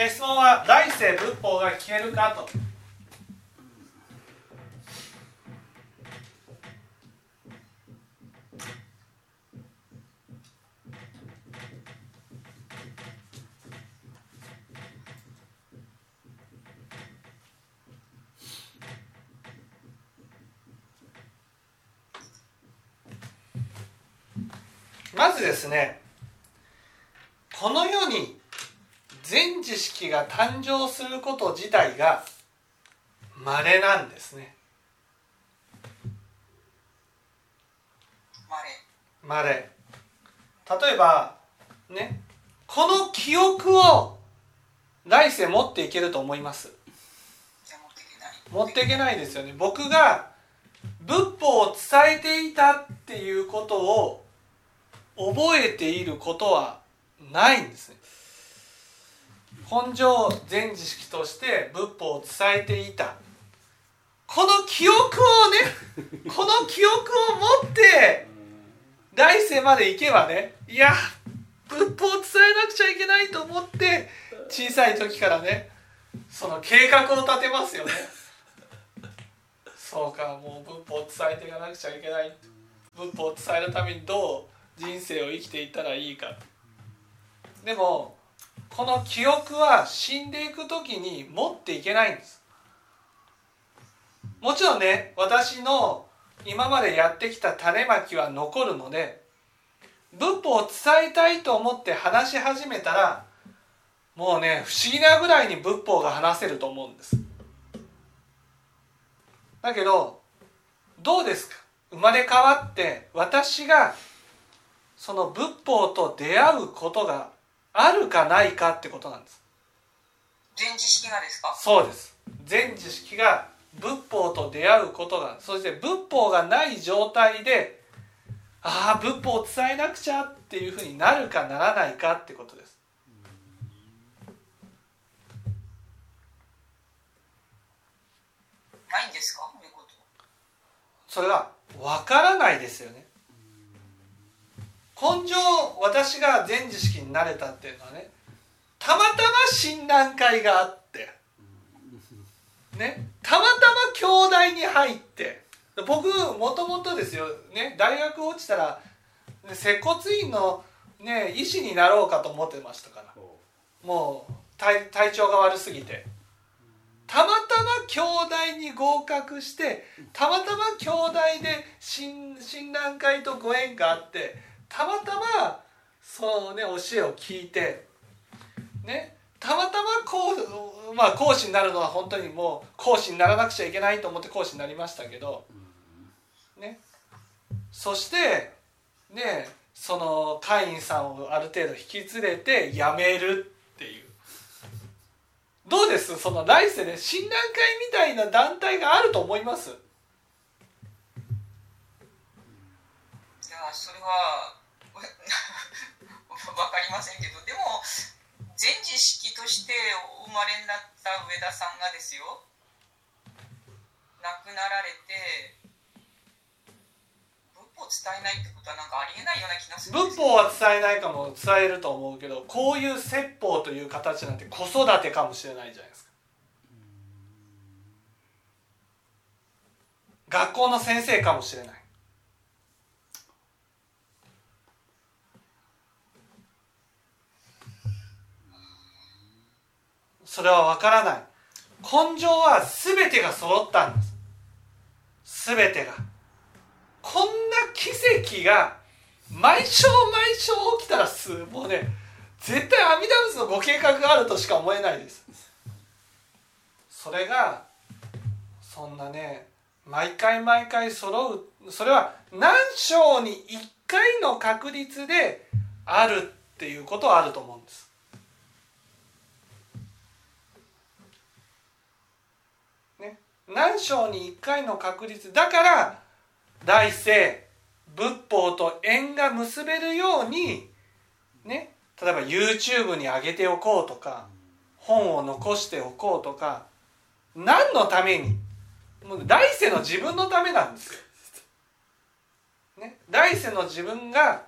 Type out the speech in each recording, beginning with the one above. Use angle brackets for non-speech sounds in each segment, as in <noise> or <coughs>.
え質問は来世仏法が聞けるかと。まずですねこの世に全知識が誕生すること自体が稀なんですね。まれ稀。例えばねこの記憶を来世持っていけると思います。じゃあ持っていけない。持っていけないですよね。僕が仏法を伝えていたっていうことを覚えていることはないんですね本上全知識として仏法を伝えていた。この記憶をね <laughs> この記憶を持って来世まで行けばねいや仏法を伝えなくちゃいけないと思って小さい時からねその計画を立てますよね。そうかもう仏法を伝えていかなくちゃいけない。仏法を伝えるためにどう人生を生きていったらいいか。でもこの記憶は死んでいく時に持っていけないんです。もちろんね私の今までやってきた種まきは残るので仏法を伝えたいと思って話し始めたらもうね不思議なぐらいに仏法が話せると思うんです。だけどどうですか？生まれ変わって私がその仏法と出会うことがあるかないかってことなんです。全知識がですか？そうです。全知識が仏法と出会うことがそして仏法がない状態でああ仏法を伝えなくちゃっていうふうになるかならないかってことです。ないんですか？それは分からないですよね根性私が全知識になれたっていうのはねたまたま診断会があってねたまたま京大に入って僕もともとですよね大学落ちたらね接骨院のね医師になろうかと思ってましたから。もう体体調が悪すぎて。たまたま京大に合格してたまたま京大で診診断会とご縁があってたまたまそのね教えを聞いてねたまたまこう、まあ、講師になるのは本当にもう講師にならなくちゃいけないと思って講師になりましたけど、ね、そしてねその会員さんをある程度引き連れて辞めるっていう。どうです？その来世で診断会みたいな団体があると思います？いやそれはわかりませんけどでも全知識としてお生まれになった上田さんがですよ亡くなられて仏法を伝えないってことはなんかありえないような気がする仏法は伝えないかも伝えると思うけどこういう説法という形なんて子育てかもしれないじゃないですか。学校の先生かもしれないそれは分からない。根性は全てが揃ったんです。全てが。こんな奇跡が毎生毎生起きたらすもうね絶対阿弥陀仏のご計画があるとしか思えないです。それがそんなね毎回毎回揃うそれは何章に1回の確率であるっていうことはあると思うんですね何章に1回の確率だから来世仏法と縁が結べるようにね例えば YouTube に上げておこうとか本を残しておこうとか何のために？もう来世の自分のためなんですよ。ね、来世の自分が、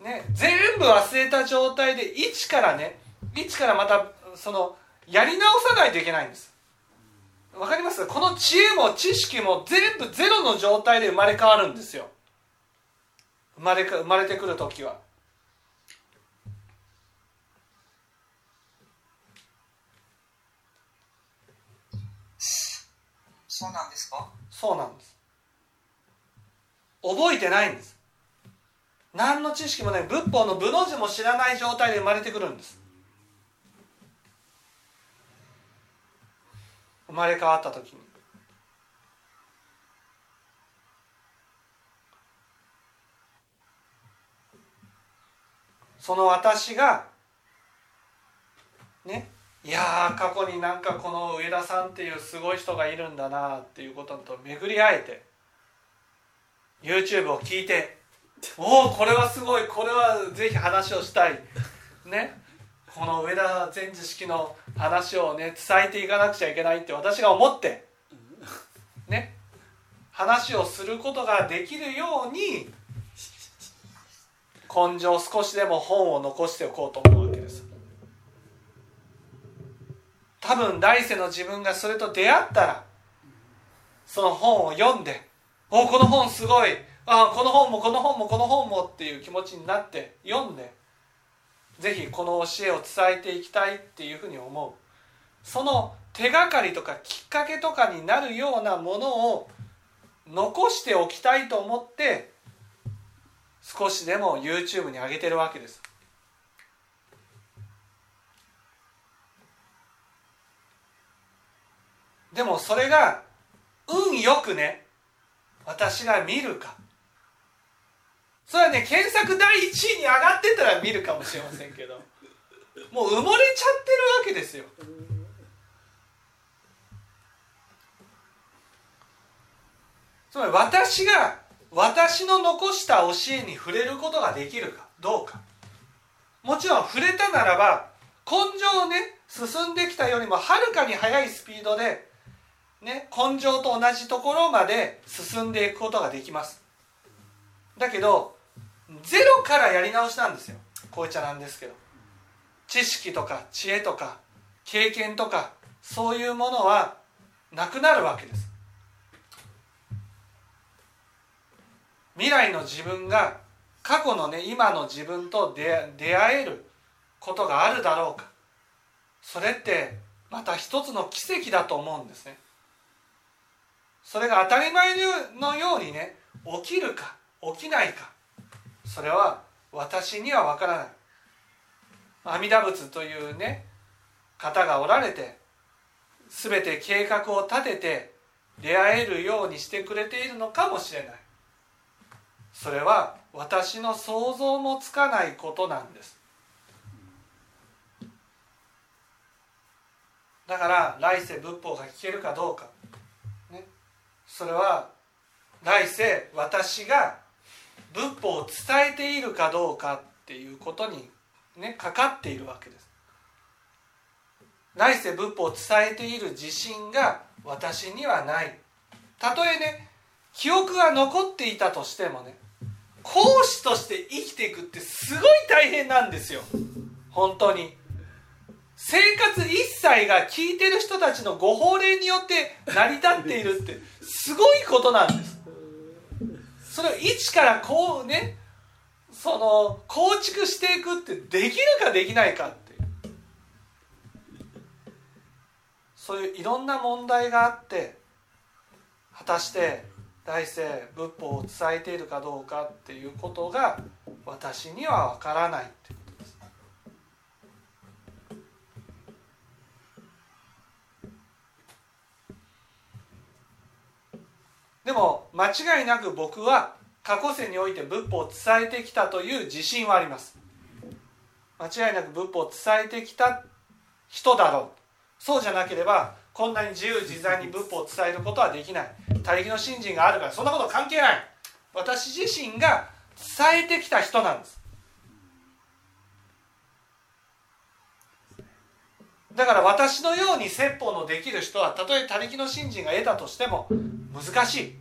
ね、全部忘れた状態で一からね一からまたそのやり直さないといけないんですわかります？この知恵も知識も全部ゼロの状態で生まれ変わるんですよ。生まれか生まれてくる時は。そうなんですか？そうなんです。覚えてないんです。何の知識もない。仏法の部の字も知らない状態で生まれてくるんです生まれ変わった時に。その私がねいや過去になんかこの上田さんっていうすごい人がいるんだなっていうことと巡り会えて YouTube を聞いておおこれはすごいこれはぜひ話をしたい。ね。この上田全知式の話をね伝えていかなくちゃいけないって私が思ってね話をすることができるように根性少しでも本を残しておこうと思うわけです。多分来世の自分がそれと出会ったらその本を読んで「おこの本すごいあこの本もこの本もこの本も」っていう気持ちになって読んでぜひこの教えを伝えていきたいっていうふうに思う。その手がかりとかきっかけとかになるようなものを残しておきたいと思って少しでも YouTube に上げてるわけです。でもそれが運よくね私が見るかそれはね検索第1位に上がってたら見るかもしれませんけど。もう埋もれちゃってるわけですよ。つまり私が私の残した教えに触れることができるかどうか。もちろん触れたならば根性をね進んできたよりもはるかに速いスピードでね、根性と同じところまで進んでいくことができます。だけどゼロからやり直しなんですよ。こういっちゃなんですけど。知識とか知恵とか経験とかそういうものはなくなるわけです。未来の自分が過去のね今の自分と出出会えることがあるだろうか。それってまた一つの奇跡だと思うんですね。それが当たり前のようにね起きるか起きないか。それは私には分からない。阿弥陀仏というね方がおられて全て計画を立てて出会えるようにしてくれているのかもしれない。それは私の想像もつかないことなんです。だから来世仏法が聞けるかどうか。ね。それは来世私が仏法を伝えているかどうかっていうことにねかかっているわけです。来世仏法を伝えている自信が私にはない。たとえね記憶が残っていたとしてもね講師として生きていくってすごい大変なんですよ。本当に。生活一切が聞いてる人たちのご法令によって成り立っているってすごいことなんです。それを一からこうねその構築していくってできるかできないかっていう。そういういろんな問題があって果たして大聖仏法を伝えているかどうかっていうことが私には分からないってでも間違いなく僕は過去世において仏法を伝えてきたという自信はあります。間違いなく仏法を伝えてきた人だろう。そうじゃなければこんなに自由自在に仏法を伝えることはできない。他力の信心があるからそんなこと関係ない。私自身が伝えてきた人なんです。だから私のように説法のできる人はたとえ他力の信心が得たとしても難しい。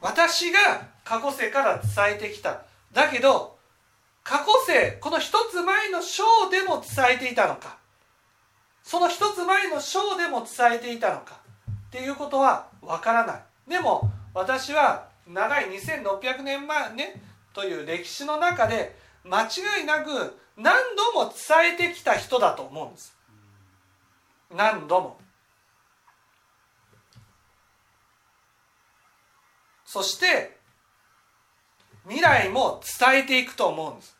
私が過去世から伝えてきた。だけど過去世この一つ前の章でも伝えていたのか。その一つ前の章でも伝えていたのか。っていうことはわからない。でも私は長い2600年前ねという歴史の中で間違いなく何度も伝えてきた人だと思うんです。何度も。そして未来も伝えていくと思うんです。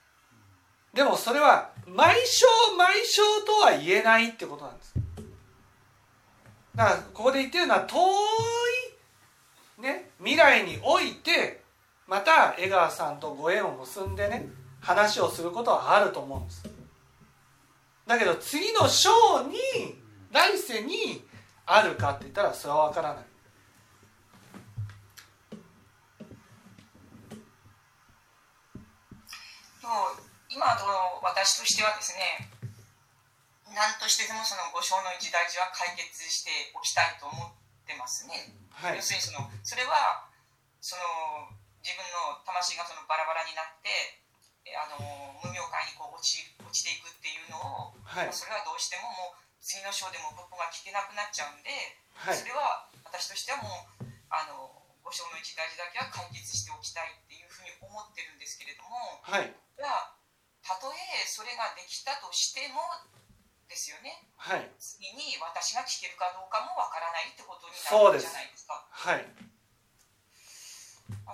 でもそれは毎章毎章とは言えないってことなんです。だからここで言ってるのは遠い、ね、未来においてまた江川さんとご縁を結んでね話をすることはあると思うんです。だけど次の章に来世にあるかって言ったらそれは分からない。今の私としてはですね何としてでもその五章の一大事は解決しておきたいと思ってますね、はい、要するにそのそれはその自分の魂がそのバラバラになってあの無明界にこう落ち落ちていくっていうのを、はい、それはどうしてももう次の章でも仏法が聞けなくなっちゃうんで、はい、それは私としてはもうあの五章の一大事だけは解決しておきたいっていうふうに思ってるんですけれども、はい、たとえそれができたとしてもですよね、はい、次に私が聞けるかどうかもわからないってことになるじゃないですか。はい。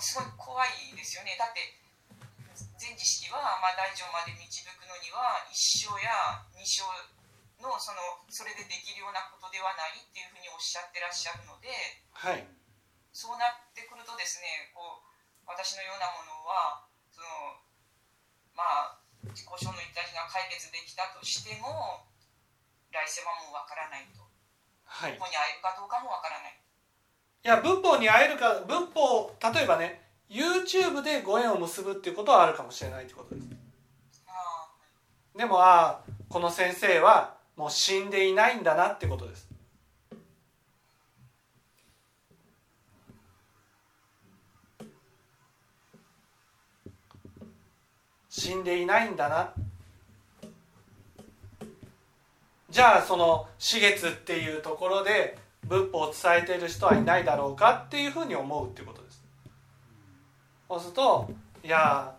すごい怖いですよね。だって全知識は、まあ、大乗まで導くのには一生や二生のそのそれでできるようなことではないっていうふうにおっしゃってらっしゃるので、はい、そうなってくるとですねこう私のようなものはそのまあ自己承の一体が解決できたとしても来世はもうわからないと、はい、仏法に会えるかどうかもわからない。いや仏法に会えるか仏法例えばね YouTube でご縁を結ぶっていうことはあるかもしれないってことです。でもああこの先生はもう死んでいないんだなってことです。死んでいないんだな。じゃあその四月っていうところで仏法を伝えている人はいないだろうかっていうふうに思うってことそうするといや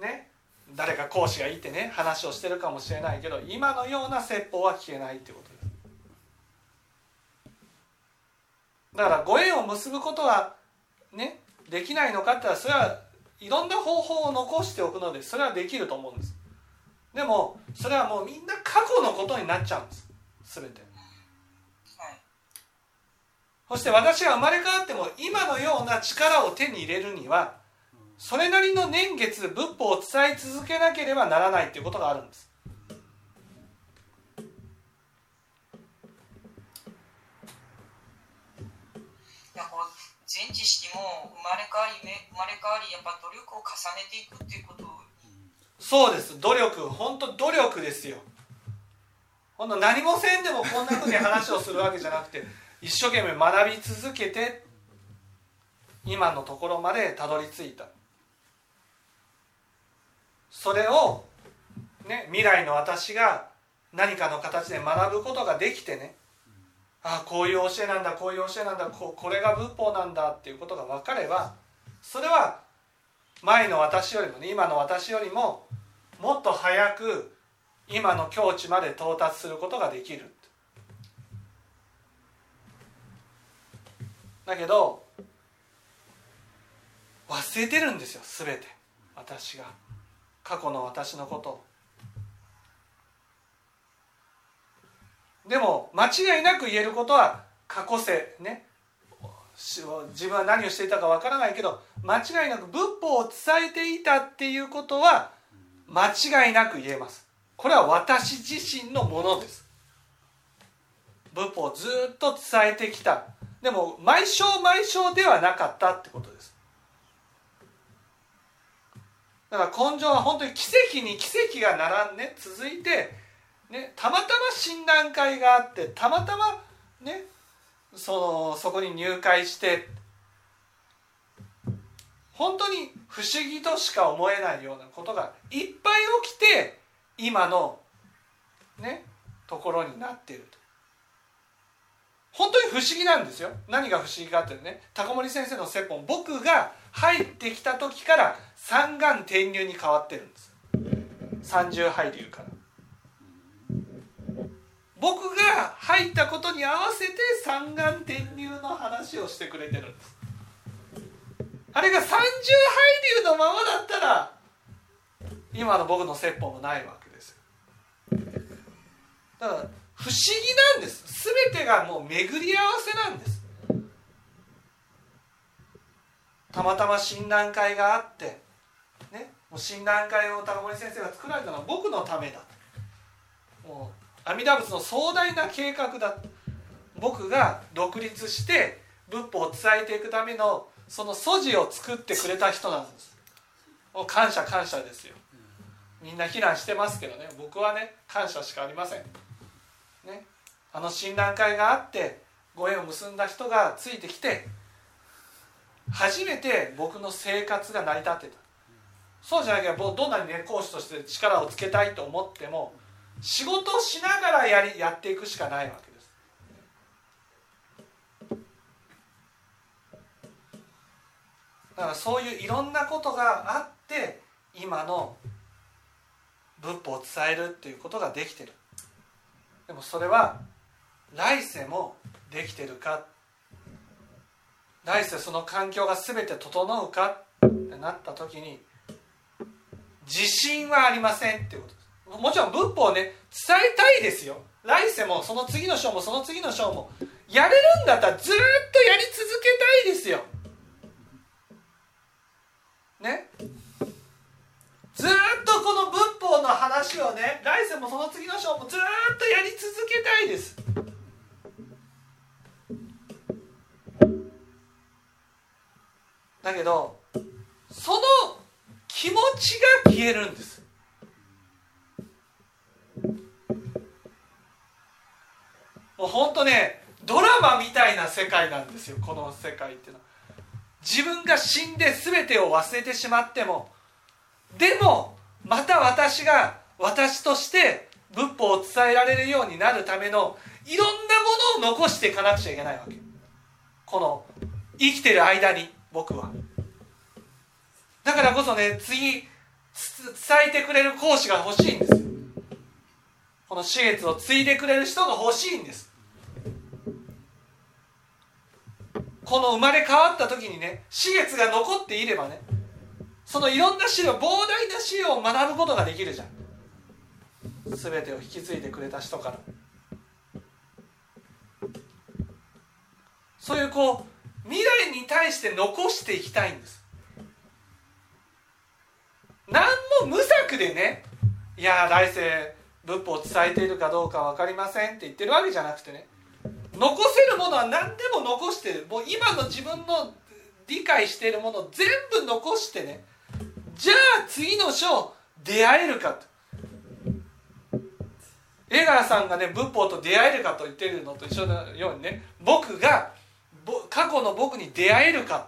ね誰か講師がいてね話をしてるかもしれないけど今のような説法は聞けないってことです。だからご縁を結ぶことはねできないのかって言ったらそれはいろんな方法を残しておくのでそれはできると思うんです。でもそれはもうみんな過去のことになっちゃうんです。全て、はい、そして私が生まれ変わっても今のような力を手に入れるにはそれなりの年月仏法を伝え続けなければならないということがあるんです。全知識も生まれ変わり生まれ変わりやっぱ努力を重ねていくっていうこと。そうです。努力。本当努力ですよ。本当何もせんでもこんなふうに話をするわけじゃなくて <laughs> 一生懸命学び続けて今のところまでたどり着いたそれを、ね、未来の私が何かの形で学ぶことができてね。ああこういう教えなんだこういう教えなんだここれが仏法なんだっていうことが分かればそれは前の私よりもね今の私よりももっと早く今の境地まで到達することができる。だけど忘れてるんですよ全て。私が。過去の私のこと。でも間違いなく言えることは過去世ね。自分は何をしていたかわからないけど間違いなく仏法を伝えていたっていうことは間違いなく言えます。これは私自身のものです。仏法をずっと伝えてきた。でも毎章毎章ではなかったってことです。だから根性は本当に奇跡に奇跡が並んで、続いてね、たまたま診断会があってたまたまねそのそこに入会して本当に不思議としか思えないようなことがいっぱい起きて今のねところになっていると。本当に不思議なんですよ。何が不思議かっていうね高森先生の説法僕が入ってきた時から三眼転入に変わってるんです三重配流から。僕が入ったことに合わせて三眼転入の話をしてくれてるんです。あれが三重配流のままだったら今の僕の説法もないわけですだから不思議なんです。全てがもう巡り合わせなんです。たまたま診断会があってねもう診断会を高森先生が作られたのは僕のためだ。もう阿弥陀仏の壮大な計画だ。僕が独立して仏法を伝えていくためのその素地を作ってくれた人なんです。もう感謝感謝ですよ。みんな非難してますけどね。僕はね感謝しかありません。ね。あの診断会があってご縁を結んだ人がついてきて初めて僕の生活が成り立ってた。そうじゃなきゃどんなにね講師として力をつけたいと思っても仕事をしながらやりやっていくしかないわけです。だからそういういろんなことがあって今の仏法を伝えるっていうことができてる。でもそれは来世もできてるか来世その環境が全て整うかってなった時に自信はありませんってことです。もちろん仏法をね伝えたいですよ。来世もその次の章もその次の章も。やれるんだったらずっとやり続けたいですよ。ね。ずっとこの仏法の話をね来世もその次の章もずっとやり続けたいです。だけどその気持ちが消えるんです。もう本当ねドラマみたいな世界なんですよこの世界っていうのは。自分が死んで全てを忘れてしまっても。でもまた私が私として仏法を伝えられるようになるためのいろんなものを残していかなくちゃいけないわけ。この生きてる間に僕は。だからこそね次伝えてくれる講師が欲しいんです。この私月を継いでくれる人が欲しいんです。この生まれ変わった時にね私月が残っていればねそのいろんな資料膨大な資料を学ぶことができるじゃん。全てを引き継いでくれた人から。そういうこう未来に対して残していきたいんです。何も無策でねいや来世仏法を伝えているかどうか分かりませんって言ってるわけじゃなくてね残せるものは何でも残してるもう今の自分の理解しているものを全部残してねじゃあ次の章出会えるかと。江川さんがね仏法と出会えるかと言ってるのと一緒のようにね僕が過去の僕に出会えるか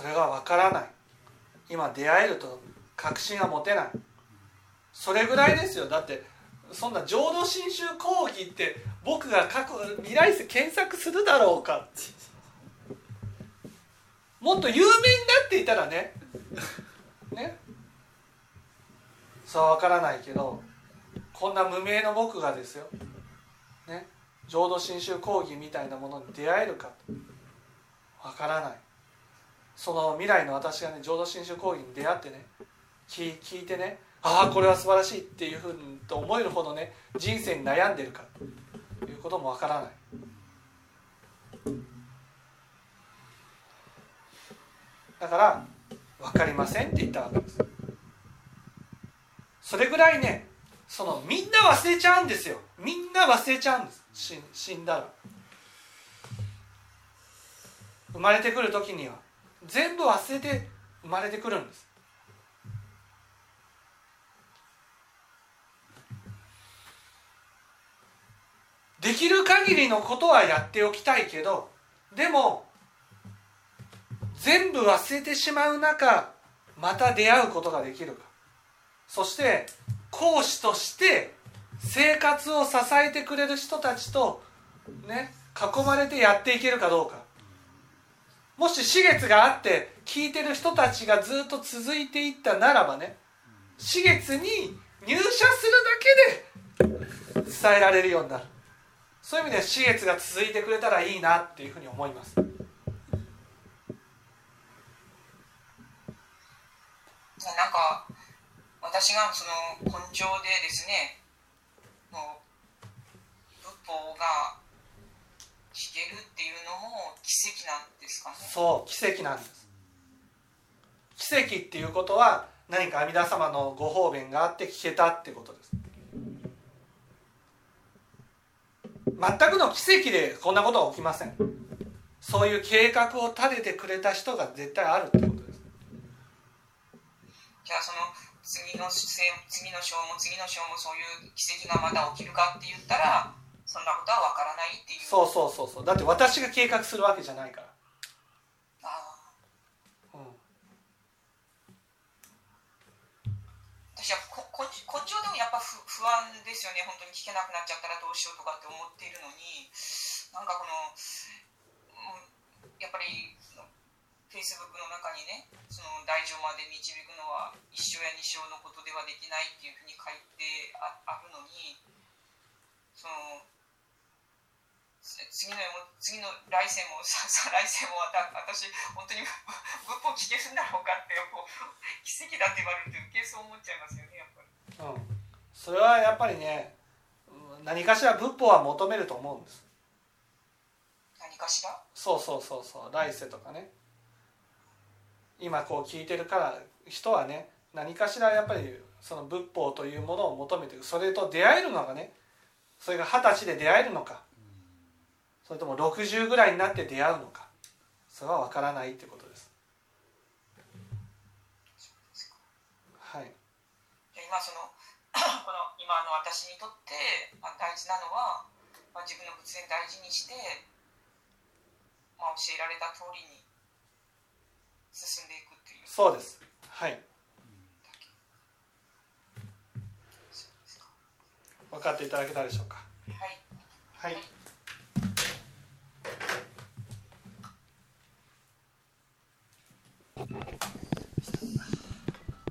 それがわからない。今出会えると確信は持てない。それぐらいですよ。だってそんな浄土真宗講義って僕が過去未来世検索するだろうか。もっと有名になっていたらね。ね。そうわからないけどこんな無名の僕がですよ、ね、浄土真宗講義みたいなものに出会えるか。わからない。その未来の私がね浄土真宗講義に出会ってね聞聞いてねああこれは素晴らしいっていうふうにと思えるほどね人生に悩んでるかということもわからない。だから分かりませんって言ったわけです。それぐらいねそのみんな忘れちゃうんですよ。みんな忘れちゃうんです。死んだら。生まれてくる時には。全部忘れて生まれてくるんです。できる限りのことはやっておきたいけどでも全部忘れてしまう中また出会うことができるか。そして講師として生活を支えてくれる人たちとね囲まれてやっていけるかどうか。もし死月があって聞いてる人たちがずっと続いていったならばね死月に入社するだけで伝えられるようになる。そういう意味で死月が続いてくれたらいいなっていうふうに思います。なんか私がその根性でですねもう仏法が聞けるっていうのも奇跡なんですか？ねそう奇跡なんです。奇跡っていうことは何か阿弥陀様のご方便があって聞けたってことです。全くの奇跡でこんなことは起きません。そういう計画を立ててくれた人が絶対あるってことです。じゃあその次の次の章も次の章もそういう奇跡がまた起きるかって言ったらそんなことは分からないっていう。そうそうそうそう。だって私が計画するわけじゃないからああうん私はここ根性でもやっぱ不不安ですよね本当に聞けなくなっちゃったらどうしようとかって思っているのになんかこのやっぱりフェイスブックの中にねその大乗まで導くのは一生や二生のことではできないっていうふうに書いてああるのにその次の次の来世も <laughs> 再来世も私本当に <laughs> 仏法聞けるんだろうかってもう奇跡だって言われると余計そう思っちゃいますよね。それはやっぱりね何かしら仏法は求めると思うんです。何かしら？そうそうそうそう。来世とかね。今こう聞いてるから人はね何かしらやっぱりその仏法というものを求めてそれと出会えるのがねそれが二十歳で出会えるのか。それとも60ぐらいになって出会うのか。それは分からないってことです。はい、今その <coughs> この今の私にとって大事なのは、まあ、自分の仏前大事にして、まあ、教えられた通りに進んでいくっていう。そうです。はい。分かっていただけたでしょうか？はい、はい